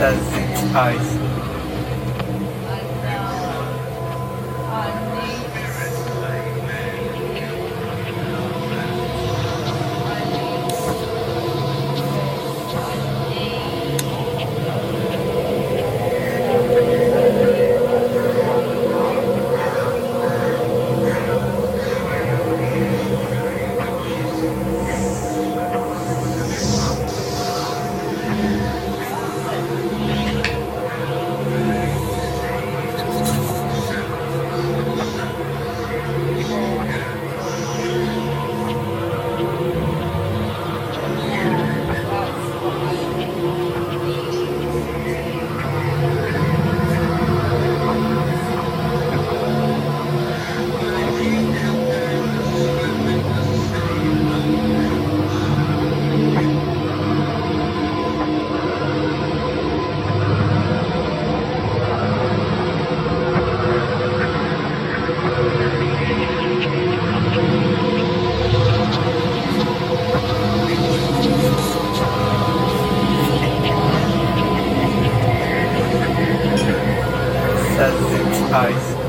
says ice. Aye.